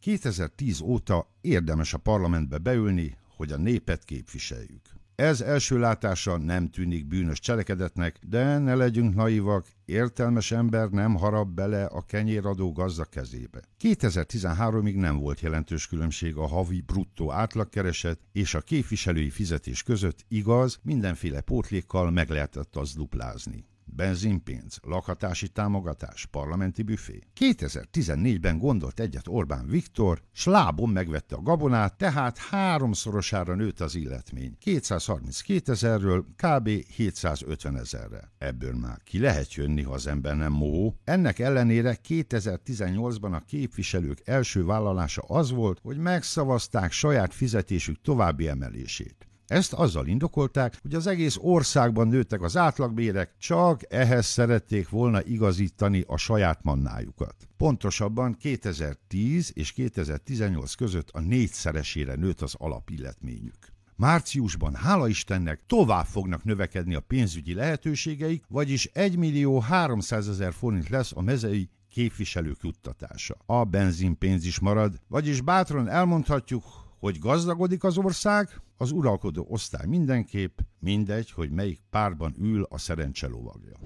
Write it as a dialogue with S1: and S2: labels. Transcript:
S1: 2010 óta érdemes a parlamentbe beülni, hogy a népet képviseljük. Ez első látása nem tűnik bűnös cselekedetnek, de ne legyünk naivak, értelmes ember nem harap bele a kenyéradó gazda kezébe. 2013-ig nem volt jelentős különbség a havi bruttó átlagkereset és a képviselői fizetés között, igaz, mindenféle pótlékkal meg lehetett az duplázni benzinpénz, lakhatási támogatás, parlamenti büfé. 2014-ben gondolt egyet Orbán Viktor, s megvette a gabonát, tehát háromszorosára nőtt az illetmény. 232 ezerről kb. 750 ezerre. Ebből már ki lehet jönni, ha az ember nem mohó. Ennek ellenére 2018-ban a képviselők első vállalása az volt, hogy megszavazták saját fizetésük további emelését. Ezt azzal indokolták, hogy az egész országban nőttek az átlagbérek, csak ehhez szerették volna igazítani a saját mannájukat. Pontosabban 2010 és 2018 között a négyszeresére nőtt az alapilletményük. Márciusban, hála Istennek, tovább fognak növekedni a pénzügyi lehetőségeik, vagyis 1 millió 300 ezer forint lesz a mezei képviselők juttatása. A benzinpénz is marad, vagyis bátran elmondhatjuk, hogy gazdagodik az ország, az uralkodó osztály mindenképp, mindegy, hogy melyik párban ül a szerencse lovagja.